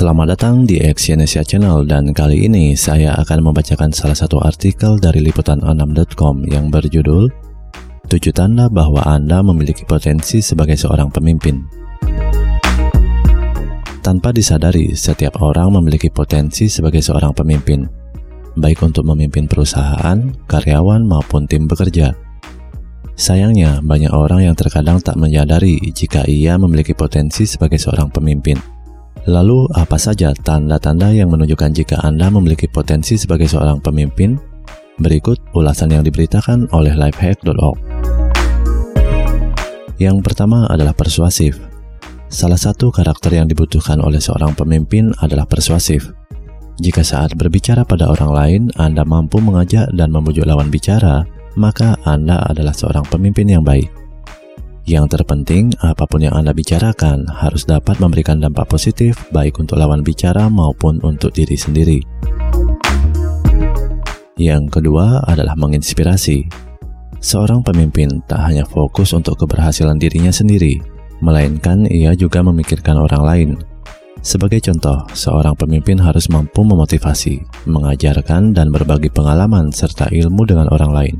Selamat datang di Exyonesia Channel dan kali ini saya akan membacakan salah satu artikel dari liputan6.com yang berjudul 7 tanda bahwa Anda memiliki potensi sebagai seorang pemimpin. Tanpa disadari, setiap orang memiliki potensi sebagai seorang pemimpin, baik untuk memimpin perusahaan, karyawan, maupun tim bekerja. Sayangnya, banyak orang yang terkadang tak menyadari jika ia memiliki potensi sebagai seorang pemimpin Lalu, apa saja tanda-tanda yang menunjukkan jika Anda memiliki potensi sebagai seorang pemimpin? Berikut ulasan yang diberitakan oleh lifehack.org. Yang pertama adalah persuasif. Salah satu karakter yang dibutuhkan oleh seorang pemimpin adalah persuasif. Jika saat berbicara pada orang lain Anda mampu mengajak dan membujuk lawan bicara, maka Anda adalah seorang pemimpin yang baik. Yang terpenting, apa pun yang Anda bicarakan harus dapat memberikan dampak positif baik untuk lawan bicara maupun untuk diri sendiri. Yang kedua adalah menginspirasi. Seorang pemimpin tak hanya fokus untuk keberhasilan dirinya sendiri, melainkan ia juga memikirkan orang lain. Sebagai contoh, seorang pemimpin harus mampu memotivasi, mengajarkan, dan berbagi pengalaman serta ilmu dengan orang lain.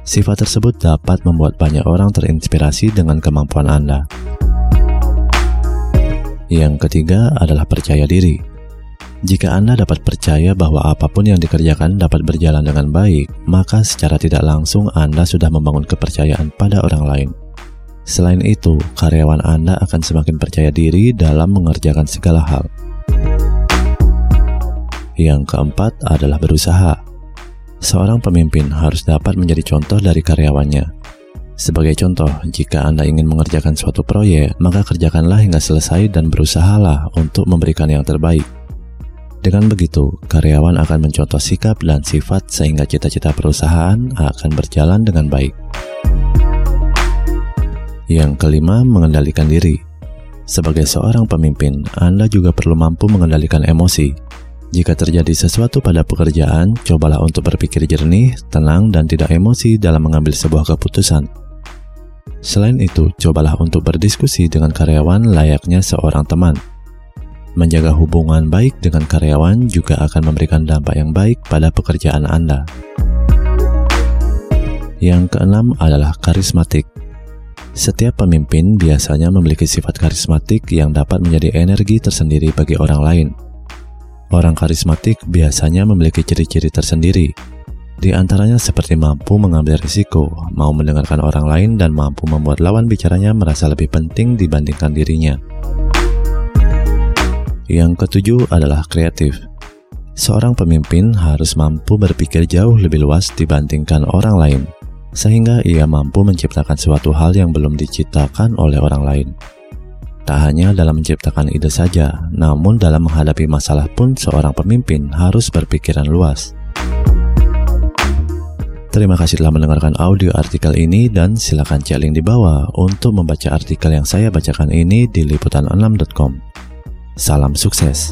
Sifat tersebut dapat membuat banyak orang terinspirasi dengan kemampuan Anda. Yang ketiga adalah percaya diri. Jika Anda dapat percaya bahwa apa pun yang dikerjakan dapat berjalan dengan baik, maka secara tidak langsung Anda sudah membangun kepercayaan pada orang lain. Selain itu, karyawan Anda akan semakin percaya diri dalam mengerjakan segala hal. Yang keempat adalah berusaha. Seorang pemimpin harus dapat menjadi contoh dari karyawannya. Sebagai contoh, jika Anda ingin mengerjakan suatu proyek, maka kerjakanlah hingga selesai dan berusahalah untuk memberikan yang terbaik. Dengan begitu, karyawan akan mencontoh sikap dan sifat sehingga cita-cita perusahaan akan berjalan dengan baik. Yang kelima, mengendalikan diri. Sebagai seorang pemimpin, Anda juga perlu mampu mengendalikan emosi. Jika terjadi sesuatu pada pekerjaan, cobalah untuk berpikir jernih, tenang, dan tidak emosi dalam mengambil sebuah keputusan. Selain itu, cobalah untuk berdiskusi dengan karyawan layaknya seorang teman. Menjaga hubungan baik dengan karyawan juga akan memberikan dampak yang baik pada pekerjaan Anda. Yang keenam adalah karismatik. Setiap pemimpin biasanya memiliki sifat karismatik yang dapat menjadi energi tersendiri bagi orang lain. Orang karismatik biasanya memiliki ciri-ciri tersendiri, di antaranya seperti mampu mengambil risiko, mau mendengarkan orang lain, dan mampu membuat lawan bicaranya merasa lebih penting dibandingkan dirinya. Yang ketujuh adalah kreatif. Seorang pemimpin harus mampu berpikir jauh lebih luas dibandingkan orang lain, sehingga ia mampu menciptakan suatu hal yang belum diciptakan oleh orang lain. Tak hanya dalam menciptakan ide saja, namun dalam menghadapi masalah pun seorang pemimpin harus berpikiran luas. Terima kasih telah mendengarkan audio artikel ini dan silakan cek link di bawah untuk membaca artikel yang saya bacakan ini di liputan6.com. Salam sukses.